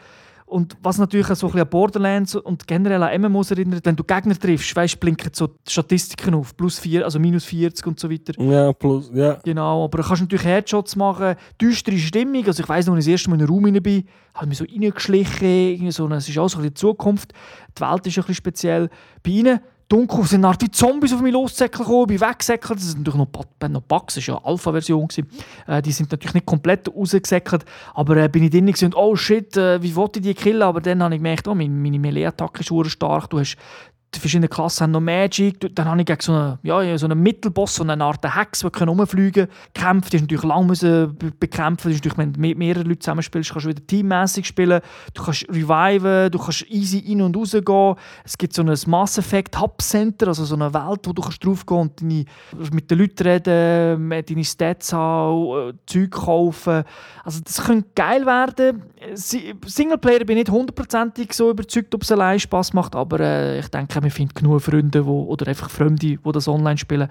Speaker 1: Und was natürlich auch so ein bisschen an Borderlands und generell an MMOs erinnert, wenn du Gegner triffst, weißt, blinken so Statistiken auf, plus 4, also minus 40 und so weiter.
Speaker 2: Ja, plus, ja.
Speaker 1: Genau, aber du kannst natürlich Headshots machen, düstere Stimmung. Also ich weiss noch, als ich das erste Mal in einen Raum rein bin, habe ich mich so reingeschlichen. Irgendwie so, es ist auch so ein bisschen die Zukunft. Die Welt ist ein bisschen speziell. Bei ihnen dunkel sind eine Art wie Zombies auf mich lossäckeln gekommen, bin weggesäckelt. Das sind natürlich noch, Ba- noch Bugs, das war ja eine Alpha-Version. Äh, die sind natürlich nicht komplett rausgesäckelt, aber äh, bin ich drin und oh shit, äh, wie wollte ich die killen? Aber dann habe ich gemerkt, oh, meine, meine Melee-Attacke ist stark, du hast die verschiedenen Klassen haben noch Magic. Dann habe ich gegen so einen, ja, so einen Mittelboss, so eine Art Hex, der rumfliegen kann, gekämpft. Die ist natürlich lang müssen be bekämpfen. Das ist natürlich, wenn du mit mehreren Leuten zusammenspielst, kannst du wieder teammäßig spielen. Du kannst reviven, du kannst easy in- und raus gehen. Es gibt so ein Mass Effect Hub Center, also so eine Welt, wo du kannst draufgehen und deine, mit den Leuten reden, äh, deine Stats haben, äh, Zeug kaufen. Also das könnte geil werden. Si- Singleplayer bin ich nicht hundertprozentig so überzeugt, ob es allein Spaß macht, aber äh, ich denke, wir finden genug Freunde wo, oder einfach Fremde, die das online spielen.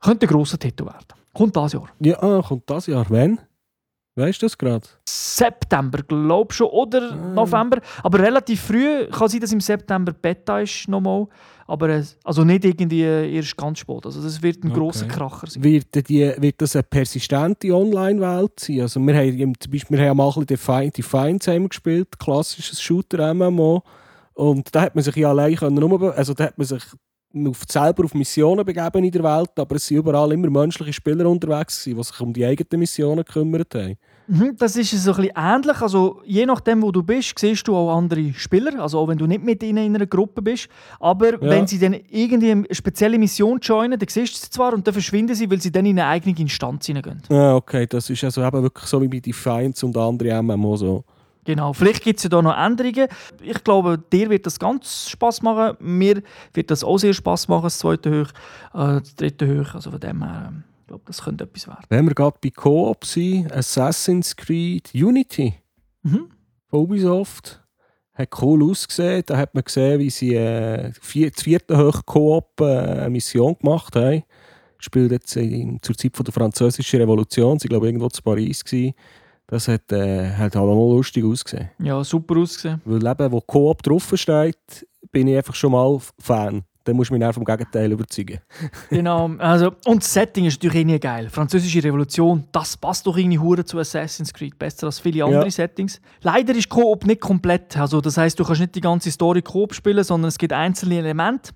Speaker 1: Könnte ein grosser Titel werden. Kommt das Jahr.
Speaker 2: Ja, ah, kommt das Jahr. Wann? Weißt du das gerade?
Speaker 1: September, glaube schon, oder
Speaker 2: Ah.
Speaker 1: November. Aber relativ früh. Kann sein, dass im September Beta ist nochmal. Aber äh, also nicht irgendwie erst ganz spät. Also das wird ein
Speaker 2: Okay.
Speaker 1: grosser Kracher sein.
Speaker 2: Wird, die, wird das eine persistente Online-Welt sein? Also wir haben zum Beispiel wir haben mal ein bisschen Defiant, wir gespielt, klassisches Shooter-MMO. Und da hat man sich ja allein können, also da hat man sich auf, selber auf Missionen begeben in der Welt, aber es sind überall immer menschliche Spieler unterwegs die sich um die eigenen Missionen gekümmert haben.
Speaker 1: Mhm, das ist so ein bisschen ähnlich. Also, je nachdem, wo du bist, siehst du auch andere Spieler. Also auch wenn du nicht mit ihnen in einer Gruppe bist. Aber wenn sie dann irgendwie eine spezielle Mission joinen, dann siehst du sie zwar und dann verschwinden sie, weil sie dann in eine eigene Instanz hineingehen.
Speaker 2: Ah, okay, das ist also eben wirklich so wie bei Defiance und anderen MMO so.
Speaker 1: Genau, vielleicht gibt es ja da noch Änderungen. Ich glaube, dir wird das ganz Spaß machen. Mir wird das auch sehr Spaß machen, das zweite Hoch, äh, das dritte Hoch. Also von dem her, ähm, ich glaube, das könnte etwas werden.
Speaker 2: Wenn wir gerade bei Coop sind, Assassin's Creed Unity
Speaker 1: Mhm.
Speaker 2: von Ubisoft hat cool ausgesehen. Da hat man gesehen, wie sie äh, vier, das vierte Hoch Coop äh, eine Mission gemacht haben. Spielt jetzt in, zur Zeit von der Französischen Revolution. Sie glaube irgendwo zu Paris gewesen. Das hat, äh, hat auch noch lustig ausgesehen.
Speaker 1: Ja, super ausgesehen.
Speaker 2: Weil eben, wo Coop draufsteht, bin ich einfach schon mal Fan. Dann musst du mich dann vom Gegenteil überzeugen. [LAUGHS]
Speaker 1: genau, also, und das Setting ist natürlich irgendwie geil. Französische Revolution, das passt doch irgendwie hure zu Assassin's Creed. Besser als viele andere
Speaker 2: Ja.
Speaker 1: Settings. Leider ist Coop nicht komplett. Also, das heißt, du kannst nicht die ganze Story Coop spielen, sondern es gibt einzelne Elemente,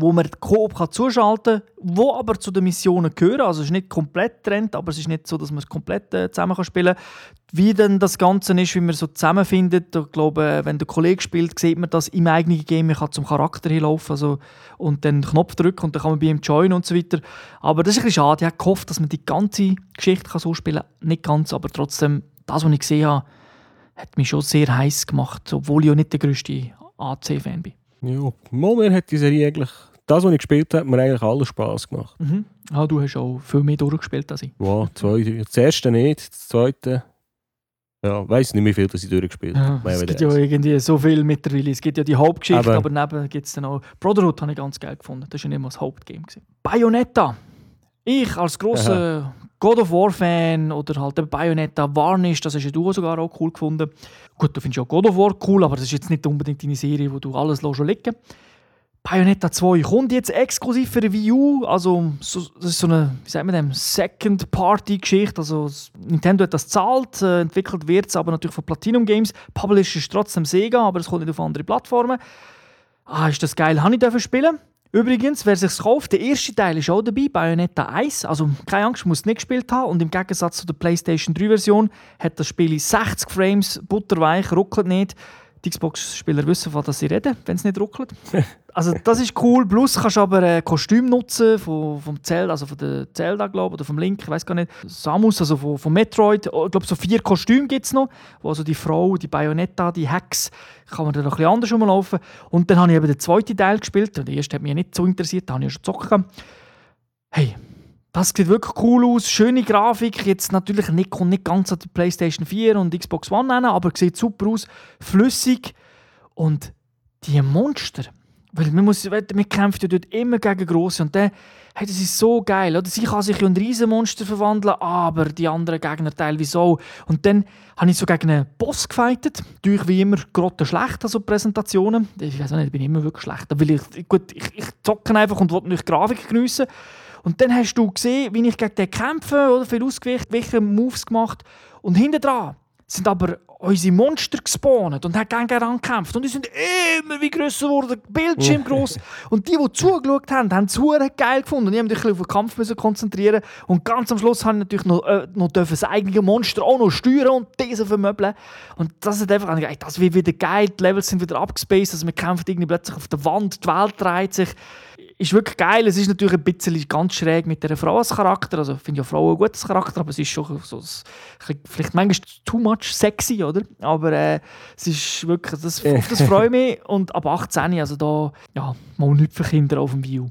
Speaker 1: wo man Coop kann zuschalten kann, wo aber zu den Missionen gehören. Also es ist nicht komplett getrennt, aber es ist nicht so, dass man es komplett äh, zusammen kann spielen kann. Wie denn das Ganze ist, wie man so zusammenfindet, ich glaube, äh, wenn der Kollege spielt, sieht man das im eigenen Game. Man kann zum Charakter hinlaufen also, und dann den Knopf drücken und dann kann man bei ihm joinen und so weiter. Aber das ist ein bisschen schade. Ich habe gehofft, dass man die ganze Geschichte kann so spielen kann. Nicht ganz, aber trotzdem, das, was ich gesehen habe, hat mich schon sehr heiß gemacht, obwohl ich ja nicht der grösste AC-Fan bin.
Speaker 2: Ja, mir hat die Serie eigentlich, das, was ich gespielt habe, hat mir eigentlich alles Spass gemacht.
Speaker 1: Mhm. Ah, du hast auch viel mehr durchgespielt als ich.
Speaker 2: Wow, zwei. Das erste nicht, das zweite. Ja, weiß nicht, wie viel das ich durchgespielt
Speaker 1: Ja,
Speaker 2: habe.
Speaker 1: es
Speaker 2: Mehr
Speaker 1: gibt ja irgendwie so viel mittlerweile. Es gibt ja die Hauptgeschichte,
Speaker 2: Aber-
Speaker 1: aber, neben gibt es dann auch... Brotherhood habe ich ganz geil gefunden. Das war ja nicht mal das Hauptgame. gewesen. Bayonetta. Ich als grosser God of War-Fan oder halt eben Bayonetta Varnish, das hast ja du sogar auch cool gefunden. Gut, du findest ja auch God of War cool, aber das ist jetzt nicht unbedingt deine Serie, wo du alles schon liegen Bayonetta 2 kommt jetzt exklusiv für die Wii U. Also, so, das ist so eine, wie sagt man dem, Second-Party-Geschichte. Also, Nintendo hat das zahlt, äh, entwickelt wird es aber natürlich von Platinum Games. Publisher ist trotzdem Sega, aber es kommt nicht auf andere Plattformen. Ah, ist das geil. Habe ich dürfen spielen. Übrigens, wer sich kauft, der erste Teil ist auch dabei, Bayonetta 1. Also keine Angst, muss nicht gespielt haben. Und im Gegensatz zu der PlayStation 3-Version hat das Spiel 60 Frames, butterweich, ruckelt nicht. Die Xbox-Spieler wissen, von was sie reden, wenn es nicht ruckelt. [LAUGHS] Also das ist cool. Plus kannst du aber ein Kostüm nutzen von, vom Zelda, also von der Zelda, glaube oder vom Link, ich weiß gar nicht. Samus, also von, von Metroid. Oh, Ich glaube, so vier Kostüme gibt es noch. Wo also die Frau, die Bayonetta, die Hex, kann man dann noch ein bisschen anders rumlaufen. Und dann habe ich eben den zweiten Teil gespielt. Und der erste hat mich nicht so interessiert, da habe ich ja schon gezockt. Hey, das sieht wirklich cool aus. Schöne Grafik. Jetzt natürlich nicht, kommt nicht ganz an die PlayStation 4 und Xbox One hin, aber sieht super aus. Flüssig. Und die Monster. Weil man, muss, man kämpft ja dort immer gegen Grosse. Und dann, hey, das ist so geil. Oder? Sie kann sich in ein Riesenmonster verwandeln, aber die anderen Gegner teilweise auch. Und dann habe ich so gegen einen Boss gefightet. Natürlich wie immer gerade schlecht, also Präsentationen. Ich weiß auch nicht, ich bin immer wirklich schlecht. Weil ich, gut, ich, ich zocke einfach und will nicht Grafik geniessen. Und dann hast du gesehen, wie ich gegen den kämpfe, oder viel welche Moves gemacht. Und hinten dran sind aber unsere Monster gespawnt und haben gegen gekämpft. Und die sind immer wie grösser geworden, Bildschirm groß. [LAUGHS] Und die, die zugeschaut haben, haben es geil gefunden. Und ich musste mich auf den Kampf müssen konzentrieren. Und ganz am Schluss habe ich natürlich noch, äh, noch dürfen das eigene Monster auch noch steuern und diese vermöbeln. Und das ist einfach, ey, das wird wieder geil. Die Levels sind wieder abgespaced. Also man kämpft irgendwie plötzlich auf der Wand, die Welt dreht sich ist wirklich geil. Es ist natürlich ein bisschen ganz schräg mit dieser Frau als Charakter. Also ich finde ja Frauen ein gutes Charakter, aber es ist schon so, ein vielleicht manchmal too much sexy, oder? Aber äh, es ist wirklich, das, auf das freue ich mich. Und ab 18, also da, ja, mal nichts für Kinder auf dem View.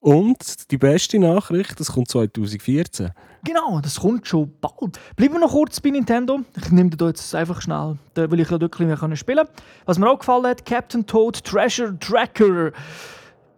Speaker 2: Und die beste Nachricht, das kommt 2014.
Speaker 1: Genau, das kommt schon bald. Bleiben wir noch kurz bei Nintendo. Ich nehme da jetzt einfach schnell, da will ich ja wirklich mehr spielen. Was mir auch gefallen hat, Captain Toad Treasure Tracker.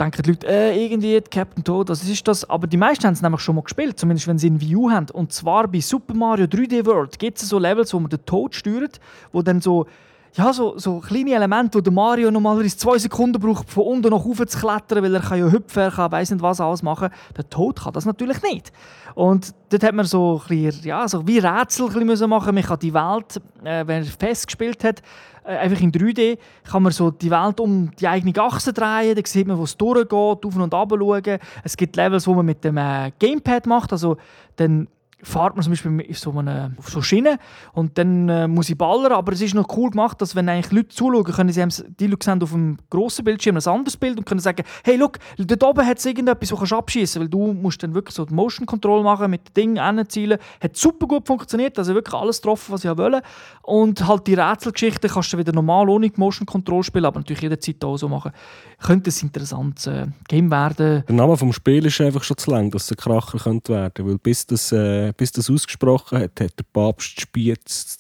Speaker 1: Denken die Leute, äh, irgendwie Captain Toad, was ist das? Aber die meisten haben es nämlich schon mal gespielt, zumindest wenn sie ein View haben. Und zwar bei Super Mario 3D World gibt es so Levels, wo man den Toad steuert, wo dann so ja, so, so kleine Elemente, wo der Mario normalerweise zwei Sekunden braucht, von unten nach oben zu klettern, weil er kann ja hüpfen, er kann weiss nicht was alles machen. Der Tod kann das natürlich nicht. Und dort hat man so, ein bisschen, ja, so wie Rätsel machen Man kann die Welt, äh, wenn er festgespielt hat, einfach in 3D, kann man so die Welt um die eigene Achse drehen, dann sieht man, wo es durchgeht, auf und ab schauen. Es gibt Levels, wo man mit dem äh, Gamepad macht, also dann fährt man zum Beispiel auf so, eine, auf so Schiene und dann äh, muss ich ballern, aber es ist noch cool gemacht, dass wenn eigentlich Leute zuschauen, können sie die Leute sehen auf dem grossen Bildschirm ein anderes Bild und können sagen, hey, look, dort oben hat es irgendetwas, das du abschießen weil du musst dann wirklich so die Motion Control machen, mit den Dingen hinzielen. Hat super gut funktioniert, also wirklich alles getroffen, was ich wollte. Und halt die Rätselgeschichte kannst du wieder normal ohne Motion Control spielen, aber natürlich jederzeit auch so machen. Könnte ein interessantes äh, Game werden.
Speaker 2: Der Name vom Spiel ist einfach schon zu lang, dass es ein Kracher könnte werden, weil bis das... Äh äh, bis das ausgesprochen hat, hat der Papst Spiez.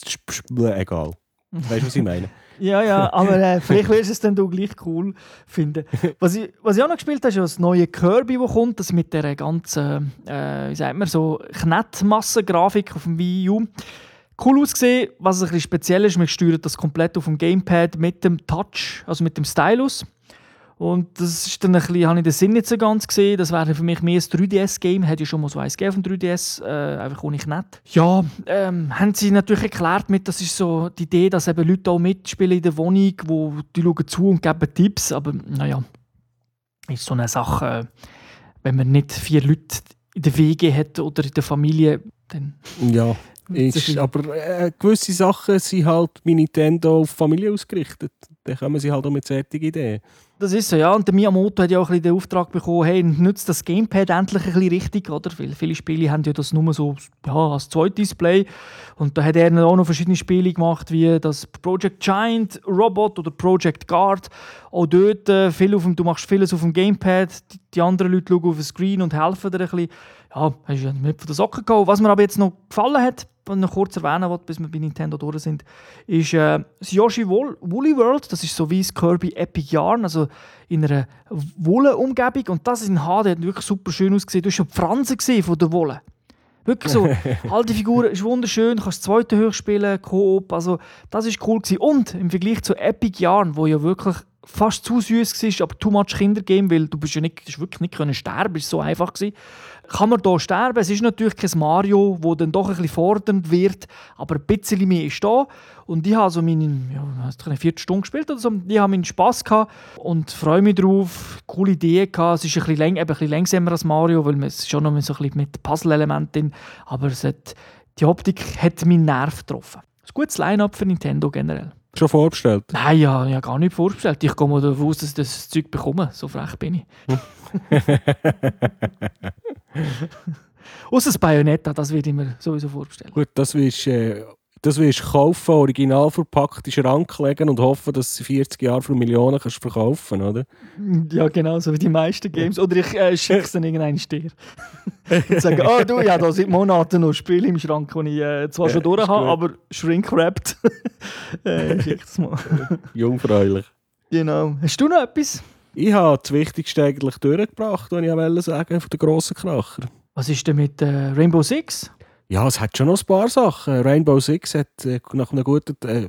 Speaker 2: Egal. Weißt du, was ich meine? [LAUGHS]
Speaker 1: ja, ja, aber äh, vielleicht wirst du es dann du gleich cool finden. Was ich, was ich auch noch gespielt habe, ist das neue Kirby, das kommt, das mit der ganzen, äh, wie sagt man, so Knettmassengrafik auf dem Wii U. Cool ausgesehen, was ein bisschen speziell ist, man steuert das komplett auf dem Gamepad mit dem Touch, also mit dem Stylus. Und das ist dann ein bisschen, habe ich den Sinn nicht so ganz gesehen. Das wäre für mich mehr ein 3DS-Game. Hätte ja schon mal so eins gegeben auf dem 3DS, äh, einfach ohne nett. Ja, ähm, haben sie natürlich erklärt mit, das ist so die Idee, dass eben Leute auch mitspielen in der Wohnung, wo die schauen zu und geben Tipps. Aber naja, ist so eine Sache, äh, wenn man nicht vier Leute in der Wege hat oder in der Familie, dann...
Speaker 2: Ja. Ist, aber äh, gewisse Sachen sind halt bei Nintendo auf Familie ausgerichtet. Dann kommen sie halt auch mit solchen Ideen.
Speaker 1: Das ist so, ja. Und der Miyamoto hat ja auch ein den Auftrag bekommen, hey, nutzt das Gamepad endlich ein bisschen richtig, oder? Weil viele Spiele haben ja das nur so ja, als Zweitdisplay. Und da hat er auch noch verschiedene Spiele gemacht, wie das Project Giant Robot oder Project Guard. Auch dort, äh, viel auf dem, du machst vieles auf dem Gamepad, die, die anderen Leute schauen auf den Screen und helfen dir ein bisschen. Ja, hast du nicht von der Socken gehauen. Was mir aber jetzt noch gefallen hat, was ich noch kurz erwähnen will, bis wir bei Nintendo durch sind, ist äh, das Yoshi Woolly World. Das ist so wie das Kirby Epic Yarn, also in einer Wolle-Umgebung. Und das in HD hat wirklich super schön ausgesehen. Du hast schon die Fransen von der Wolle. Wirklich so, [LAUGHS] alte Figuren, ist wunderschön, du kannst zweite hoch spielen, Koop, also das ist cool gewesen. Und im Vergleich zu Epic Yarn, wo ja wirklich fast zu süß war, aber too much Kindergame, weil du bist ja nicht, du wirklich nicht können sterben, ist so einfach gewesen kann man hier sterben. Es ist natürlich kein Mario, wo dann doch ein bisschen fordernd wird, aber ein bisschen mehr ist da. Und ich habe so meine, ja, eine Viertelstunde gespielt oder so. Ich habe meinen Spass gehabt und freue mich drauf. Coole Idee gehabt. Es ist ein bisschen, läng, ein bisschen langsamer als Mario, weil es schon noch so ein bisschen mit Puzzle-Elementen aber es hat, die Optik hat meinen Nerv getroffen. Ein gutes Line-Up für Nintendo generell.
Speaker 2: Schon vorbestellt?
Speaker 1: Nein, ja, ja gar nicht vorbestellt. Ich gehe mal davon aus, dass ich das Zeug bekomme. So frech bin ich. [LAUGHS] [LAUGHS] Außer das Bayonetta, das würde ich mir sowieso vorstellen.
Speaker 2: Gut, das du äh, das willst kaufen, original verpackt in den Schrank legen und hoffen, dass du 40 Jahre für Millionen kannst verkaufen oder? [LAUGHS]
Speaker 1: Ja, genau, so wie die meisten Games. Oder ich äh, schicke es dann irgendeinen Stier. [LAUGHS] und sage, oh du, ja, da seit Monaten noch Spiele im Schrank, die ich äh, zwar ja, schon durch habe, aber shrink-wrapped. [LAUGHS] äh, schick es mal.
Speaker 2: Jungfräulich.
Speaker 1: Genau. Hast du noch etwas?
Speaker 2: Ich habe das Wichtigste eigentlich durchgebracht, was ich wollte sagen von den grossen Kracher.
Speaker 1: Was ist denn mit äh, Rainbow Six?
Speaker 2: Ja, es hat schon noch ein paar Sachen. Rainbow Six hat äh, nach einem guten. Äh,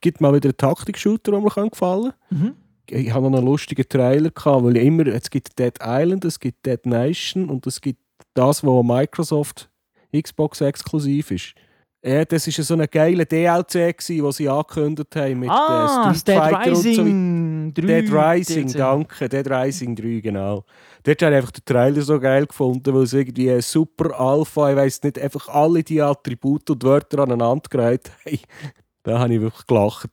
Speaker 2: gibt mal wieder einen Taktik-Shooter, der mir gefallen kann. Mhm. Ich hatte noch einen lustigen Trailer, gehabt, weil immer, es gibt Dead Island, es gibt Dead Nation und es gibt das, was Microsoft Xbox exklusiv ist. Ja, das war so ein geiler DLC, den sie angekündigt haben mit
Speaker 1: ah, Street
Speaker 2: Dead
Speaker 1: Fighter Rising
Speaker 2: so. 3. Dead Rising, DLC. danke. Dead Rising 3, genau. Dort habe ich einfach den Trailer so geil gefunden, weil es irgendwie super Alpha, ich weiss nicht, einfach alle die Attribute und Wörter aneinander gereiht hey, [LAUGHS] Da habe ich wirklich gelacht.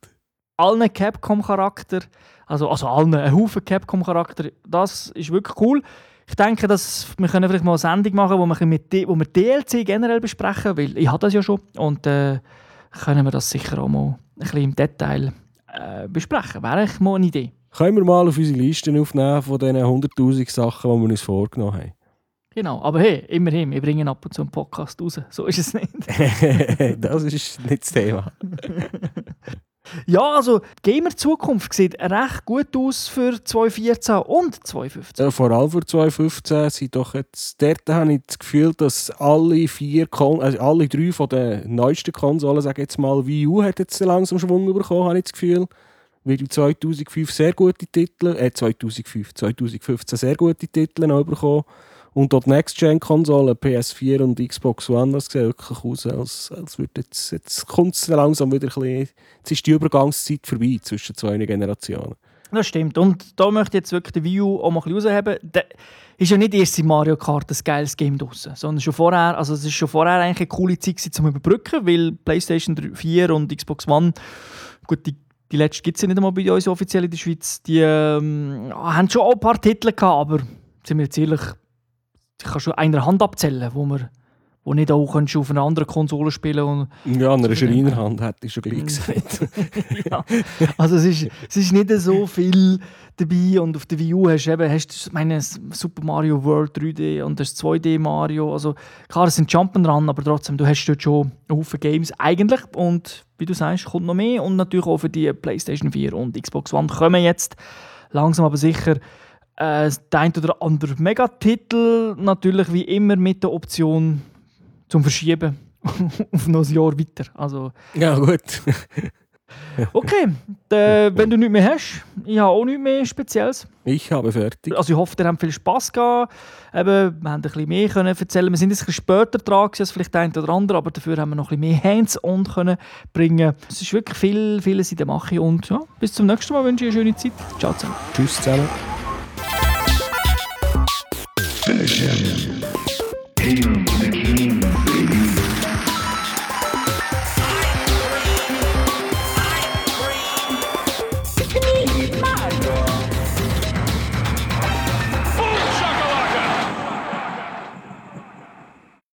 Speaker 1: Allen Capcom-Charakter, also, also allen, ein Haufen Capcom-Charakter, das ist wirklich cool. Ich denke, dass wir können vielleicht mal eine Sendung machen, wo wir, mit, wo wir DLC generell besprechen, weil ich habe das ja schon und äh, können wir das sicher auch mal ein bisschen im Detail äh, besprechen. Wäre eigentlich mal eine Idee.
Speaker 2: Können wir mal auf unsere Liste aufnehmen von diesen 100'000 Sachen, die wir uns vorgenommen haben.
Speaker 1: Genau, aber hey, immerhin, wir bringen ab und zu einen Podcast raus. So ist es nicht. [LAUGHS]
Speaker 2: das ist nicht das Thema. [LAUGHS]
Speaker 1: Ja, also die Gamer-Zukunft sieht recht gut aus für 2014 und 2015.
Speaker 2: Ja, vor allem für 2015 sind doch jetzt, dort habe ich das Gefühl, dass alle vier, Kon also alle drei von den neuesten Konsolen, sage jetzt mal, Wii U hat jetzt langsam Schwung bekommen, habe ich das Gefühl. Weil 2005 sehr gute Titel, äh 2005, 2015 sehr gute Titel noch bekommen. Und dort Next-Gen-Konsolen, PS4 und Xbox One, das sieht wirklich aus, als, als würde jetzt, jetzt kommt es langsam wieder ein bisschen, jetzt ist die Übergangszeit vorbei zwischen zwei Generationen.
Speaker 1: Das stimmt. Und da möchte ich jetzt wirklich die Wii auch mal ein bisschen rausheben. Da ist ja nicht erst in Mario Kart ein geiles Game draussen, sondern schon vorher, also es ist schon vorher eigentlich eine coole Zeit zum Überbrücken, weil PlayStation 4 und Xbox One, gut, die, die letzte gibt es ja nicht einmal bei uns offiziell in der Schweiz, die ähm, haben schon auch ein paar Titel gehabt, aber sind wir jetzt ehrlich, ich kann schon einer Hand abzählen, wo man wo nicht auch kannst auf einer anderen Konsole spielen und
Speaker 2: Ja, an einer Schreinerhand hätte ich schon gleich gesagt. [LAUGHS]
Speaker 1: ja. Also es ist, es ist nicht so viel dabei und auf der Wii U hast du eben hast du meine Super Mario World 3D und das 2D Mario, also klar, es sind Jump'n'Run, aber trotzdem, du hast dort schon Haufen Games eigentlich und wie du sagst, kommt noch mehr und natürlich auch für die Playstation 4 und Xbox One kommen jetzt langsam aber sicher äh, der ein oder andere Megatitel, natürlich wie immer mit der Option zum Verschieben [LAUGHS] auf noch ein Jahr weiter. Also,
Speaker 2: ja, gut. [LAUGHS]
Speaker 1: okay, äh, wenn du nichts mehr hast, ich habe auch nichts mehr Spezielles.
Speaker 2: Ich habe fertig.
Speaker 1: Also ich hoffe, ihr habt viel Spass gehabt. Eben, wir haben ein bisschen mehr können erzählen. Wir sind jetzt ein bisschen später dran als vielleicht der eine oder andere, aber dafür haben wir noch ein bisschen mehr Hands-on können bringen. Es ist wirklich viel, vieles in der Mache und ja, bis zum nächsten Mal wünsche ich eine schöne Zeit. Ciao zusammen.
Speaker 2: Tschüss zusammen.